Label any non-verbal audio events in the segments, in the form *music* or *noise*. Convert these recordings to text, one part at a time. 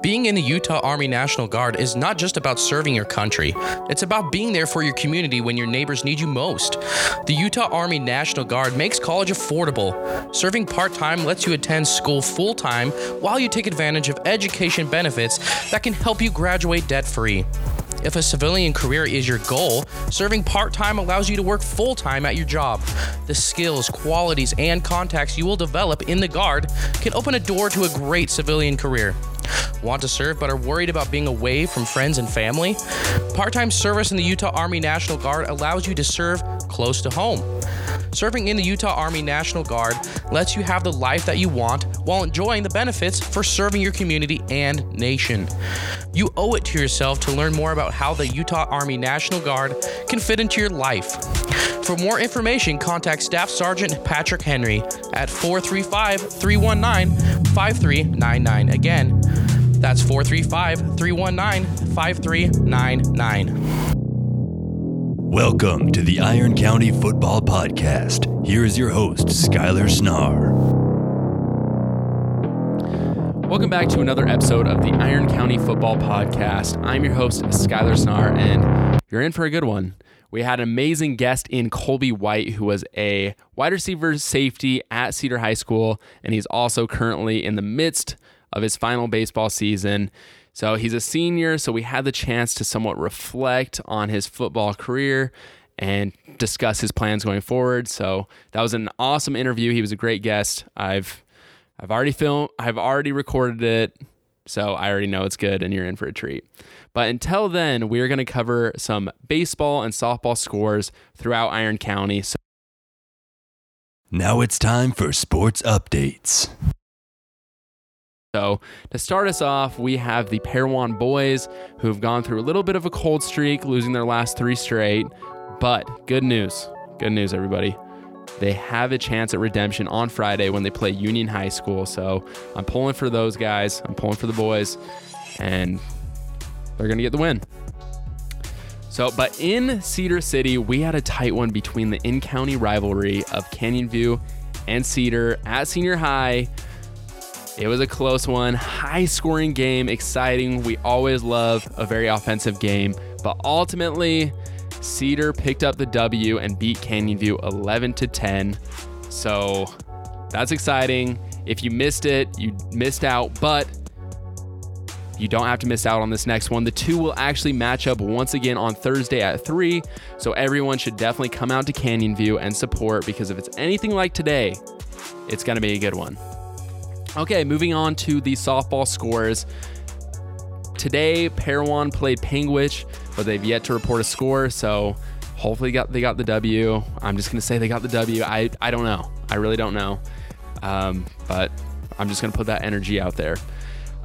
Being in the Utah Army National Guard is not just about serving your country, it's about being there for your community when your neighbors need you most. The Utah Army National Guard makes college affordable. Serving part time lets you attend school full time while you take advantage of education benefits that can help you graduate debt free. If a civilian career is your goal, serving part time allows you to work full time at your job. The skills, qualities, and contacts you will develop in the Guard can open a door to a great civilian career. Want to serve but are worried about being away from friends and family? Part time service in the Utah Army National Guard allows you to serve close to home. Serving in the Utah Army National Guard lets you have the life that you want while enjoying the benefits for serving your community and nation. You owe it to yourself to learn more about how the Utah Army National Guard can fit into your life. For more information, contact Staff Sergeant Patrick Henry at 435 319 5399. Again, that's 435 319 5399. Welcome to the Iron County Football Podcast. Here is your host, Skylar Snar. Welcome back to another episode of the Iron County Football Podcast. I'm your host, Skylar Snar, and you're in for a good one. We had an amazing guest in Colby White, who was a wide receiver safety at Cedar High School, and he's also currently in the midst of his final baseball season. So he's a senior, so we had the chance to somewhat reflect on his football career and discuss his plans going forward. So that was an awesome interview. He was a great guest. I've I've already filmed I've already recorded it. So I already know it's good and you're in for a treat. But until then, we're going to cover some baseball and softball scores throughout Iron County. So now it's time for sports updates. So, to start us off, we have the Parowan boys who've gone through a little bit of a cold streak, losing their last three straight. But good news, good news, everybody. They have a chance at redemption on Friday when they play Union High School. So, I'm pulling for those guys. I'm pulling for the boys, and they're going to get the win. So, but in Cedar City, we had a tight one between the in county rivalry of Canyon View and Cedar at senior high. It was a close one, high scoring game, exciting. We always love a very offensive game, but ultimately, Cedar picked up the W and beat Canyon View 11 to 10. So that's exciting. If you missed it, you missed out, but you don't have to miss out on this next one. The two will actually match up once again on Thursday at 3. So everyone should definitely come out to Canyon View and support because if it's anything like today, it's going to be a good one. Okay, moving on to the softball scores. Today, Parowan played Panguitch, but they've yet to report a score, so hopefully got they got the W. I'm just gonna say they got the W. I, I don't know. I really don't know. Um, but I'm just gonna put that energy out there.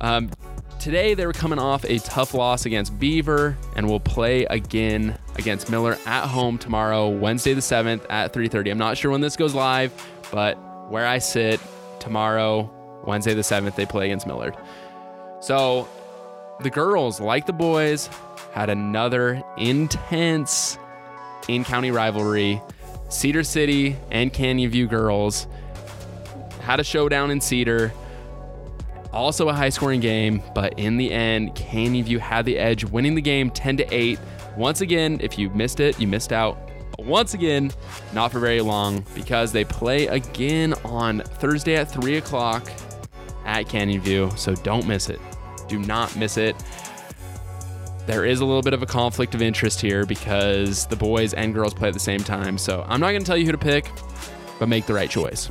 Um, today they were coming off a tough loss against Beaver and will play again against Millard at home tomorrow, Wednesday the 7th at 3:30. I'm not sure when this goes live, but where I sit tomorrow, Wednesday the 7th, they play against Millard. So the girls, like the boys, had another intense in county rivalry. Cedar City and Canyon View girls had a showdown in Cedar. Also a high scoring game, but in the end, Canyon View had the edge, winning the game 10 to 8. Once again, if you missed it, you missed out. But once again, not for very long because they play again on Thursday at 3 o'clock at Canyon View. So don't miss it. Do not miss it. There is a little bit of a conflict of interest here because the boys and girls play at the same time. So I'm not going to tell you who to pick, but make the right choice.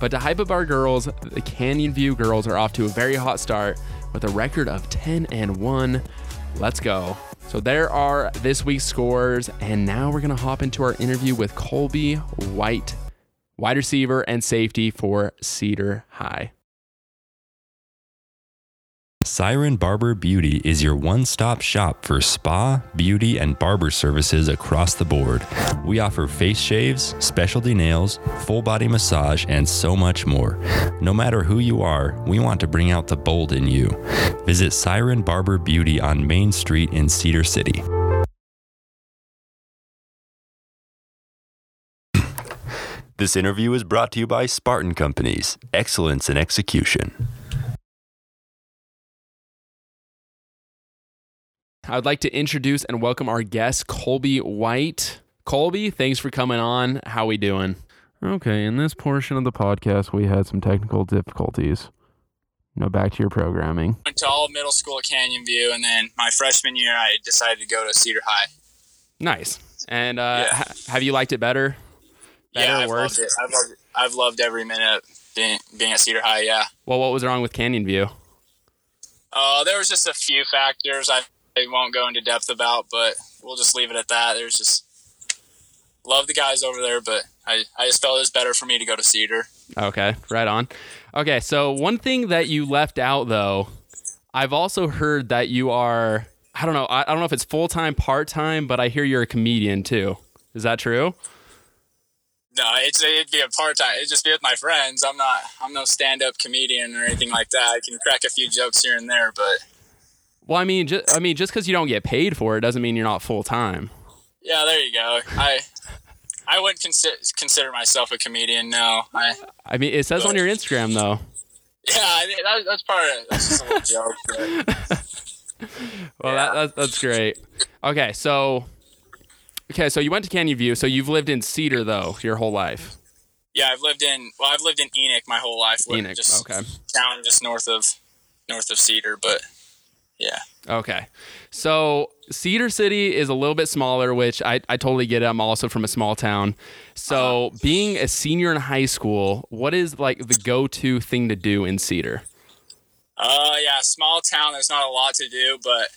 But to hype up our girls, the Canyon View girls are off to a very hot start with a record of 10 and 1. Let's go. So there are this week's scores, and now we're going to hop into our interview with Colby White, wide receiver and safety for Cedar High. Siren Barber Beauty is your one stop shop for spa, beauty, and barber services across the board. We offer face shaves, specialty nails, full body massage, and so much more. No matter who you are, we want to bring out the bold in you. Visit Siren Barber Beauty on Main Street in Cedar City. This interview is brought to you by Spartan Companies, excellence in execution. I would like to introduce and welcome our guest, Colby White. Colby, thanks for coming on. How we doing? Okay, in this portion of the podcast, we had some technical difficulties. Now back to your programming. Went to all of middle school at Canyon View, and then my freshman year, I decided to go to Cedar High. Nice. And uh, Yeah. ha- have you liked it better? Better yeah, I've worse? loved it. I've loved, I've loved every minute being, being at Cedar High. Yeah. Well, what was wrong with Canyon View? Uh, there was just a few factors I, I won't go into depth about, but we'll just leave it at that. There's just love the guys over there, but I, I just felt it was better for me to go to Cedar. Okay, right on. Okay, so one thing that you left out though, I've also heard that you are I don't know, I, I don't know if it's full time, part time, but I hear you're a comedian too. Is that true? No, it's it'd be a part time. It'd just be with my friends. I'm not. I'm no stand up comedian or anything like that. I can crack a few jokes here and there, but Well, I mean, just I mean, just because you don't get paid for it doesn't mean you're not full time. yeah, there you go. I I wouldn't consider consider myself a comedian. No, I I mean, it says on your Instagram though. yeah, I think that, that's part of it. That's just a little *laughs* joke. But Well, that, that, that's great. Okay, so okay, so you went to Canyon View. So you've lived in Cedar though your whole life. yeah, I've lived in well, I've lived in Enoch my whole life. Enoch, just okay. town just north of north of Cedar, but yeah. Okay. So Cedar City is a little bit smaller, which I, I totally get it. I'm also from a small town. So being a senior in high school, what is like the go to thing to do in Cedar? Uh, yeah, small town. There's not a lot to do, but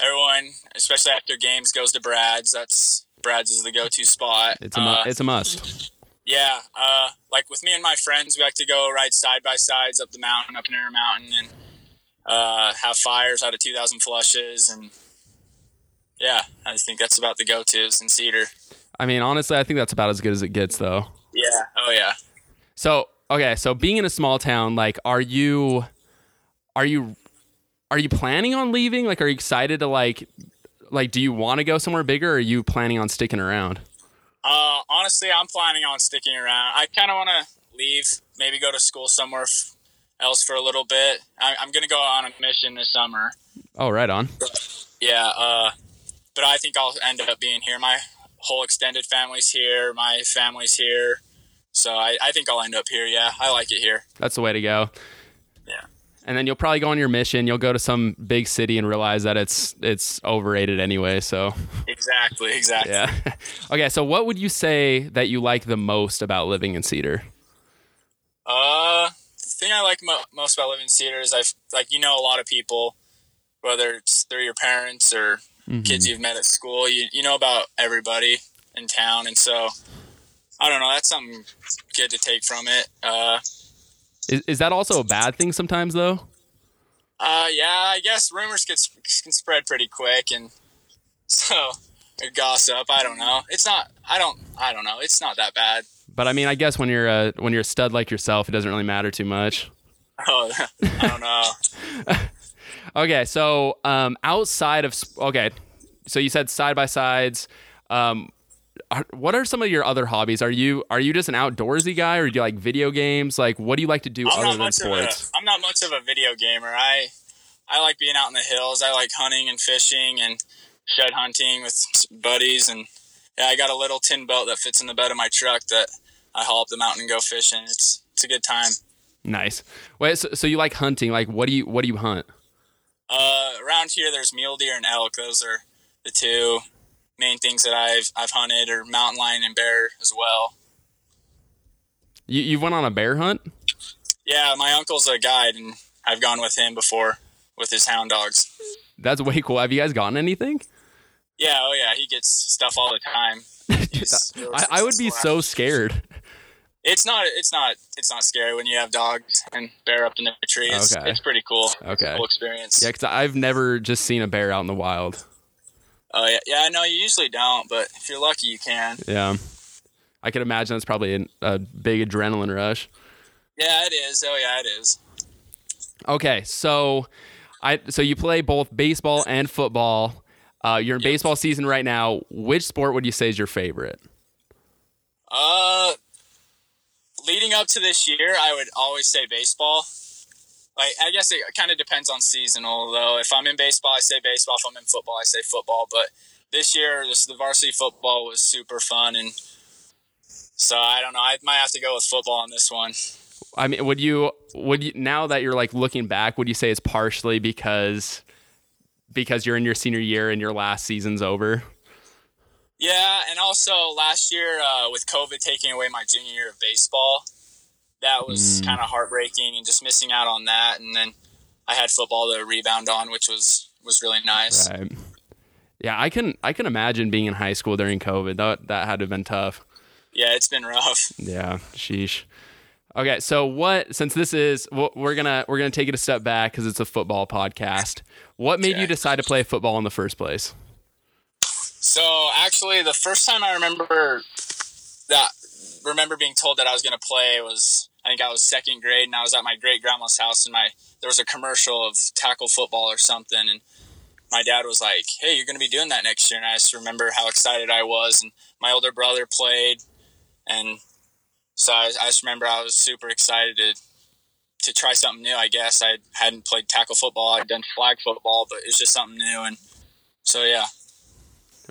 everyone, especially after games, goes to Brad's. That's Brad's is the go-to spot. It's a mu- uh, it's a must. yeah. Uh, like with me and my friends, we like to go ride side by sides up the mountain, up Narrow Mountain, and uh, have fires out of 2,000 flushes, and yeah, I just think that's about the go-tos in Cedar. I mean, honestly, I think that's about as good as it gets though. Yeah. Oh yeah. So okay, so being in a small town, like, are you, are you, are you planning on leaving? Like, are you excited to like, like, do you want to go somewhere bigger? Or are you planning on sticking around? Uh, honestly, I'm planning on sticking around. I kind of want to leave, maybe go to school somewhere f- else for a little bit. I- I'm going to go on a mission this summer. Oh, right on. Yeah, uh, but I think I'll end up being here. My whole extended family's here. My family's here. So I, I think I'll end up here. Yeah, I like it here. That's the way to go. Yeah. And then you'll probably go on your mission. You'll go to some big city and realize that it's it's overrated anyway. So Exactly, exactly. yeah. *laughs* okay. So what would you say that you like the most about living in Cedar? Uh, thing I like mo- most about living in Cedar is I've like you know a lot of people, whether it's through your parents or kids you've met at school. You you know about everybody in town, and so I don't know. That's something good to take from it. Uh, Is, is that also a bad thing sometimes though? uh, yeah, I guess rumors can can spread pretty quick, and *laughs* so gossip. I don't know. It's not. I don't. I don't know. It's not that bad. But I mean, I guess when you're a when you're a stud like yourself, it doesn't really matter too much. *laughs* Oh, I don't know. *laughs* Okay, so um, outside of okay, so you said side by sides. Um, are, what are some of your other hobbies? Are you are you just an outdoorsy guy, or do you like video games? Like, what do you like to do I'm other than much of a. sports? I'm not much of a video gamer. I I like being out in the hills. I like hunting and fishing and shed hunting with buddies. And yeah, I got a little tin belt that fits in the bed of my truck that I haul up the mountain and go fishing. It's it's a good time. Nice. Wait, so, so you like hunting? Like, what do you what do you hunt? Uh, around here, there's mule deer and elk. Those are the two main things that I've I've hunted, or mountain lion and bear as well. You you went on a bear hunt? Yeah, my uncle's a guide, and I've gone with him before with his hound dogs. That's way cool. Have you guys gotten anything? Yeah, oh yeah, he gets stuff all the time. *laughs* I, I would be so scared. It's not. It's not. It's not scary when you have dogs and bear up in the tree. It's, Okay. it's pretty cool. Okay. Cool experience. Yeah, because I've never just seen a bear out in the wild. Oh yeah. Yeah. I know you usually don't, but if you're lucky, you can. Yeah. I could imagine that's probably an, a big adrenaline rush. Yeah, it is. Oh yeah, it is. Okay, so I so you play both baseball and football. Uh, you're in Yep. baseball season right now. Which sport would you say is your favorite? Uh, leading up to this year, I would always say baseball. like I guess it kind of depends on seasonal though. If I'm in baseball, I say baseball. If I'm in football, I say football. But this year, this the varsity football was super fun, and so I don't know. I might have to go with football on this one. I mean, would you would you now that you're like looking back, would you say it's partially because because you're in your senior year and your last season's over? Yeah, and also last year uh, with COVID taking away my junior year of baseball, that was Mm. kind of heartbreaking and just missing out on that. And then I had football to rebound on, which was was really nice. Right. Yeah, I can I can imagine being in high school during COVID. That that had to have been tough. Yeah, it's been rough. Yeah, sheesh. Okay, so what? Since this is, we're gonna we're gonna take it a step back because it's a football podcast. What made you decide to play football in the first place? So actually, the first time I remember that remember being told that I was going to play was I think I was second grade, and I was at my great grandma's house, and my there was a commercial of tackle football or something, and my dad was like, "Hey, you're going to be doing that next year," and I just remember how excited I was, and my older brother played, and so I, I just remember I was super excited to to try something new. I guess I hadn't played tackle football, I'd done flag football, but it was just something new, and so yeah.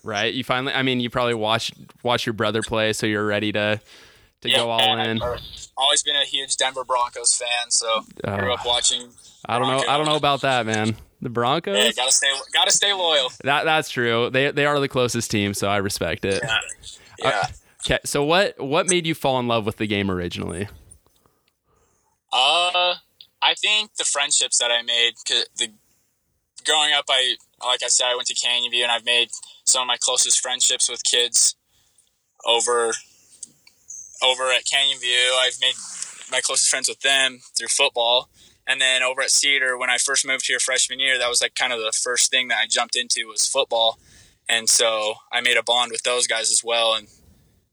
Right? You finally, I mean, you probably watched watch your brother play, so you're ready to to go all in. I've always been a huge Denver Broncos fan, so I grew up watching. I don't know. I don't know about that, man. The Broncos. Yeah, gotta stay, gotta stay loyal. That that's true. They they are the closest team, so I respect it. Yeah, yeah. Okay, so what what made you fall in love with the game originally? Uh, I think the friendships that I made, the growing up, I like I said, I went to Canyon View, and I've made some of my closest friendships with kids over over at Canyon View. I've made my closest friends with them through football. And then over at Cedar, when I first moved here freshman year, that was like kind of the first thing that I jumped into was football. And so I made a bond with those guys as well. And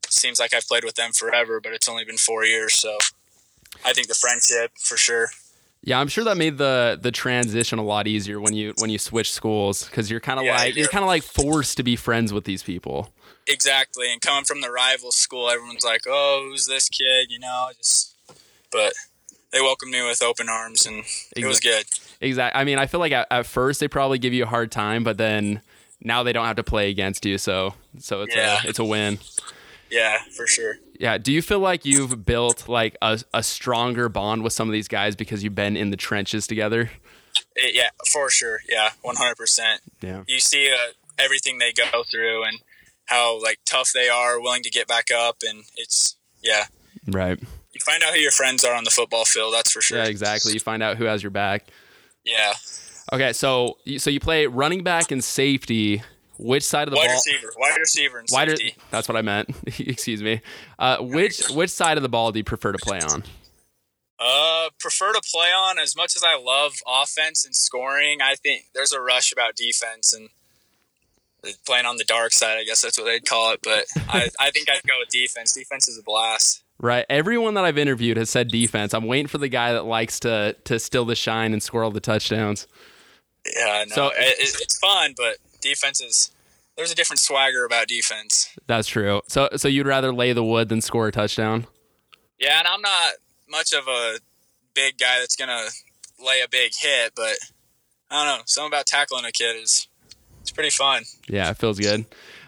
seems like I've played with them forever, but it's only been four years. So I think the friendship for sure. Yeah, I'm sure that made the the transition a lot easier when you when you switch schools because you're kind of Yeah, like you're kind of like forced to be friends with these people. Exactly. And coming from the rival school, everyone's like, oh, who's this kid? You know, just, but they welcomed me with open arms and it was good. Exactly. I mean, I feel like at, at first they probably give you a hard time, but then now they don't have to play against you, so so it's Yeah. a it's a win. Yeah, for sure. Yeah. Do you feel like you've built like a, a stronger bond with some of these guys because you've been in the trenches together? It- yeah, for sure. Yeah, 100%. Yeah. You see uh, everything they go through and how like tough they are, willing to get back up. And it's, yeah, Right. you find out who your friends are on the football field. That's for sure. Yeah. Exactly. You find out who has your back. Yeah. Okay. So so you play running back and safety. Which side of the Wide ball? receiver, wide receiver and safety. that's what I meant. *laughs* Excuse me. Uh, which which side of the ball do you prefer to play on? Uh, prefer to play on as much as I love offense and scoring. I think there's a rush about defense and playing on the dark side. I guess that's what they'd call it. But I, *laughs* I think I'd go with defense. Defense is a blast. Right. Everyone that I've interviewed has said defense. I'm waiting for the guy that likes to to steal the shine and score all the touchdowns. Yeah, no, So- it- it's fun, but defense is there's a different swagger about defense. That's true. So so you'd rather lay the wood than score a touchdown? Yeah, and I'm not much of a big guy that's gonna lay a big hit, but I don't know. Something about tackling a kid is it's pretty fun. Yeah, it feels good.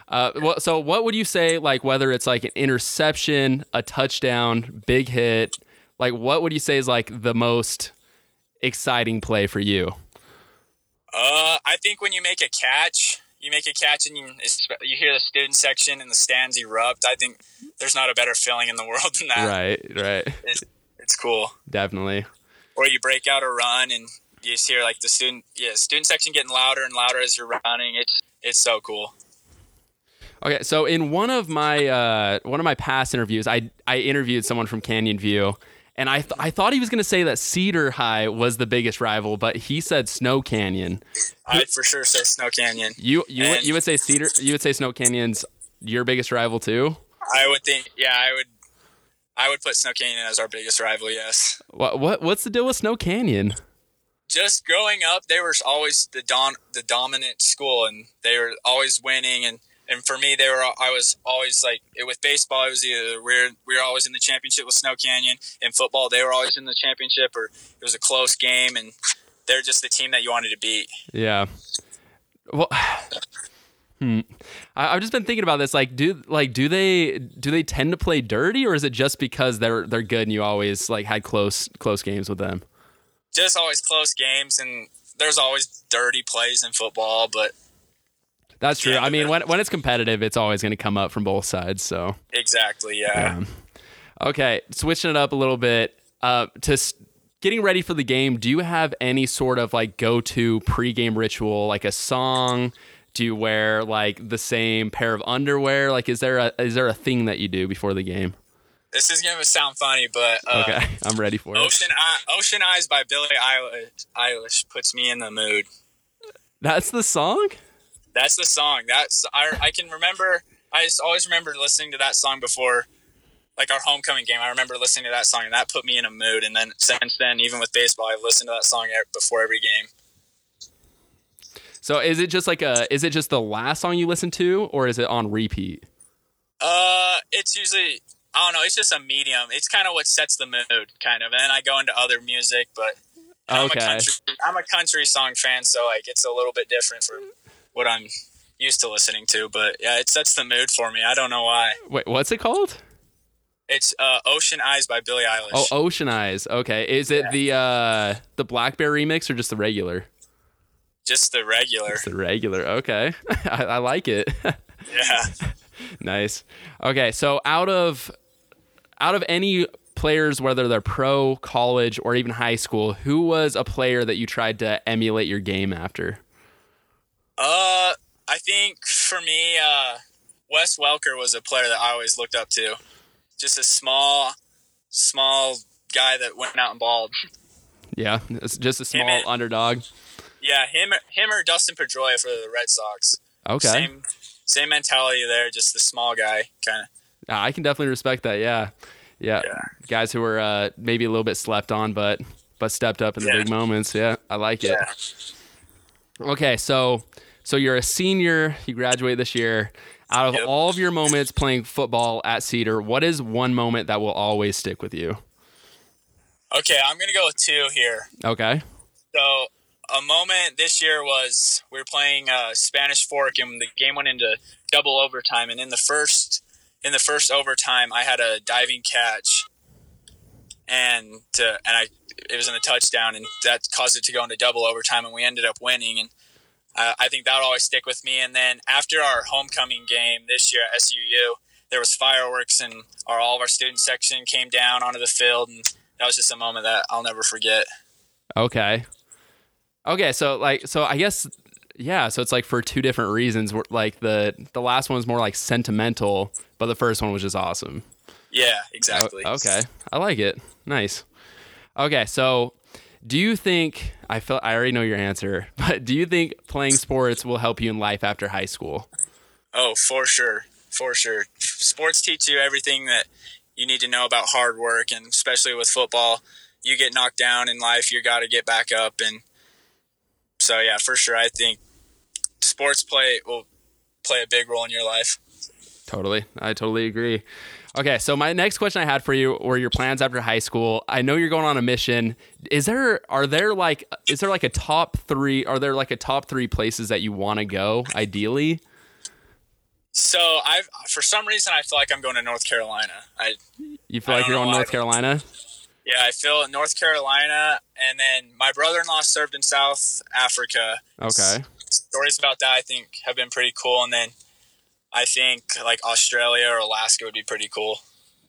Uh, well, so what would you say, like whether it's like an interception, a touchdown, big hit, like what would you say is like the most exciting play for you? Uh, I think when you make a catch, you make a catch and you you hear the student section and the stands erupt. I think there's not a better feeling in the world than that. Right, right, It's, it's cool. definitely. Or you break out a run and you just hear like the student yeah student section getting louder and louder as you're running. It's it's so cool. Okay, so in one of my uh, one of my past interviews, I I interviewed someone from Canyon View, and I th- I thought he was going to say that Cedar High was the biggest rival, but he said Snow Canyon. I'd for sure say Snow Canyon. You you would- And- you would say Cedar you would say Snow Canyon's your biggest rival too. I would think yeah I would I would put Snow Canyon as our biggest rival. Yes. What what what's the deal with Snow Canyon? just growing up, they were always the don the dominant school, and they were always winning. And and for me, they were. I was always like with baseball. It was either we're we were always in the championship with Snow Canyon. In football, they were always in the championship, or it was a close game, and they're just the team that you wanted to beat. Yeah. Well, *sighs* hmm. I, I've just been thinking about this. Like, do like do they do they tend to play dirty, or is it just because they're they're good and you always like had close close games with them? Just always close games, and there's always dirty plays in football, but That's true. I mean, when when it's competitive, it's always going to come up from both sides. So. exactly, yeah. Um, okay, switching it up a little bit. Uh, to s- getting ready for the game, do you have any sort of like go-to pregame ritual, like a song? Do you wear like the same pair of underwear? Like, is there a is there a thing that you do before the game? This is gonna sound funny, but uh, Okay, *laughs* I'm ready for it. Ocean Eye, Ocean Eyes by Billie Eilish puts me in the mood. That's the song. That's the song. That's I, I can remember. I just always remember listening to that song before, like our homecoming game. I remember listening to that song, and that put me in a mood. And then since then, even with baseball, I've listened to that song before every game. So is it just like a is it just the last song you listen to, or is it on repeat? Uh, it's usually I don't know. It's just a medium. It's kind of what sets the mood, kind of. And then I go into other music, but I'm Okay. a country. I'm a country song fan, so like it's a little bit different from what I'm used to listening to. But yeah, it sets the mood for me. I don't know why. Wait, what's it called? It's uh, "Ocean Eyes" by Billie Eilish. Oh, Ocean Eyes. Okay, is it the uh the blackbear remix or just the regular? just the regular. It's the regular. Okay, *laughs* I, I like it. *laughs* Yeah. nice. Okay, so out of out of any players, whether they're pro, college, or even high school, who was a player that you tried to emulate your game after? Uh, I think for me, uh, Wes Welker was a player that I always looked up to. Just a small, small guy that went out and balled. Yeah, it's just a small man. underdog. Yeah, him, him or Dustin Pedroia for the Red Sox. Okay, Same, same mentality there. Just the small guy, kind of. Uh, I can definitely respect that. Yeah, yeah, Yeah. guys who were uh, maybe a little bit slept on, but but stepped up in the Yeah. big moments. Yeah, I like it. Yeah. Okay, so so you're a senior, you graduate this year. Out of Yep. all of your moments playing football at Cedar, what is one moment that will always stick with you? Okay, I'm gonna go with two here. Okay. So a moment this year was we were playing uh, Spanish Fork, and the game went into double overtime. And in the first in the first overtime, I had a diving catch, and to, and I it was in the touchdown, and that caused it to go into double overtime, and we ended up winning. And uh, I think that will always stick with me. And then after our homecoming game this year at SUU, there was fireworks, and our all of our student section came down onto the field, and that was just a moment that I'll never forget. Okay. Okay, so like so I guess yeah, so it's like for two different reasons. Like the the last one was more like sentimental, but the first one was just awesome. Yeah, O- exactly. okay. I like it. Nice. Okay, so do you think I feel I already know your answer, *laughs* but do you think playing sports will help you in life after high school? Oh, for sure. For sure. Sports teach you everything that you need to know about hard work, and especially with football, you get knocked down in life, you got to get back up. And so, yeah, for sure, I think sports play will play a big role in your life. Totally. I totally agree. Okay, so my next question I had for you were your plans after high school. I know you're going on a mission. Is there are there like is there like a top 3 are there like a top 3 places that you want to go ideally? So, I've for some reason I feel like I'm going to North Carolina. I You feel I like you're going. North Carolina? yeah, I feel North Carolina, and then my brother-in-law served in South Africa. Okay. stories about that I think have been pretty cool. And then I think like Australia or Alaska would be pretty cool.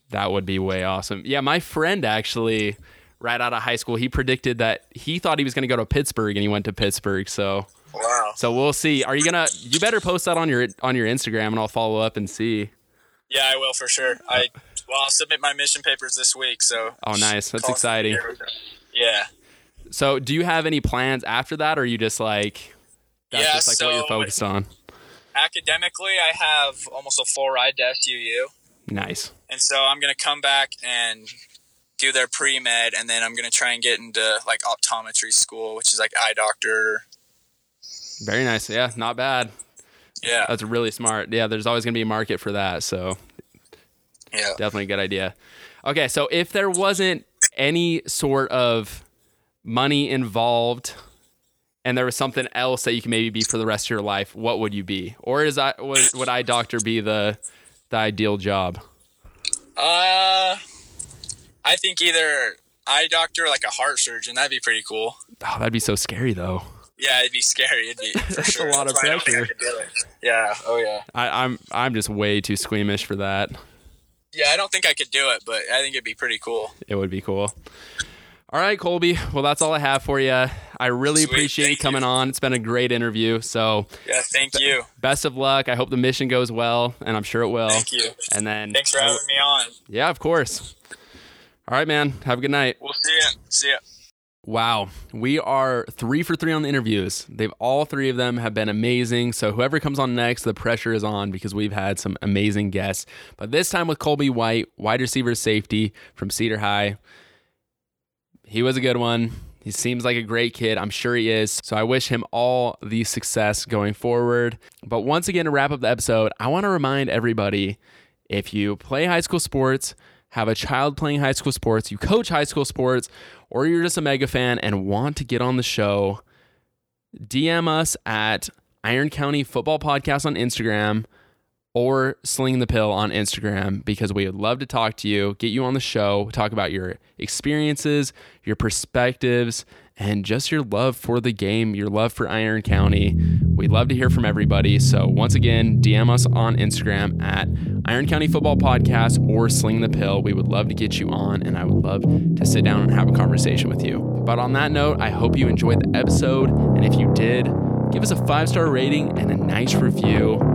That would be way awesome. Yeah, my friend actually right out of high school, he predicted that he thought he was going to go to Pittsburgh and he went to Pittsburgh. So Wow. so we'll see. Are you going to you better post that on your on your Instagram and I'll follow up and see. Yeah, I will for sure. I well, I'll submit my mission papers this week. So Oh, nice. That's exciting. Yeah. So, do you have any plans after that, or are you just like that's Yeah, just like what you're focused on? Academically, I have almost a full ride to SUU, Nice. and so I'm gonna come back and do their pre med, and then I'm gonna try and get into like optometry school, which is like eye doctor. Very nice. Yeah, not bad. Yeah. That's really smart. Yeah, there's always going to be a market for that. So Yeah. definitely a good idea. Okay, so if there wasn't any sort of money involved and there was something else that you can maybe be for the rest of your life, what would you be? Or is I would, would eye doctor be the the ideal job? Uh, I think either eye doctor or like a heart surgeon. That'd be pretty cool. Oh, that'd be so scary though. Yeah, it'd be scary. It'd be *laughs* for That's a sure. lot of That's I I pressure. could do it. Yeah. Oh yeah. I, I'm I'm just way too squeamish for that. Yeah, I don't think I could do it, but I think it'd be pretty cool. It would be cool. All right, Colby. Well, that's all I have for you. I really Sweet, appreciate you coming you. on. It's been a great interview. So, Yeah. Thank you. best of luck. I hope the mission goes well, and I'm sure it will. Thank you. And then, Thanks for having me on. yeah, of course. All right, man. Have a good night. We'll see ya. See ya. Wow, we are three for three on the interviews. They've all three of them have been amazing. So whoever comes on next, the pressure is on because we've had some amazing guests. But this time with Colby White, wide receiver safety from Cedar High. He was a good one. He seems like a great kid. I'm sure he is. So I wish him all the success going forward. But once again, to wrap up the episode, I want to remind everybody if you play high school sports, have a child playing high school sports, you coach high school sports, or you're just a mega fan and want to get on the show, DM us at Iron County Football Podcast on Instagram or Sling the Pill on Instagram because we would love to talk to you, get you on the show, talk about your experiences, your perspectives, and just your love for the game, your love for Iron County. We'd love to hear from everybody. So, once again, DM us on Instagram at Iron County Football Podcast or Sling the Pill. We would love to get you on, and I would love to sit down and have a conversation with you. But on that note, I hope you enjoyed the episode. And if you did, give us a five star rating and a nice review.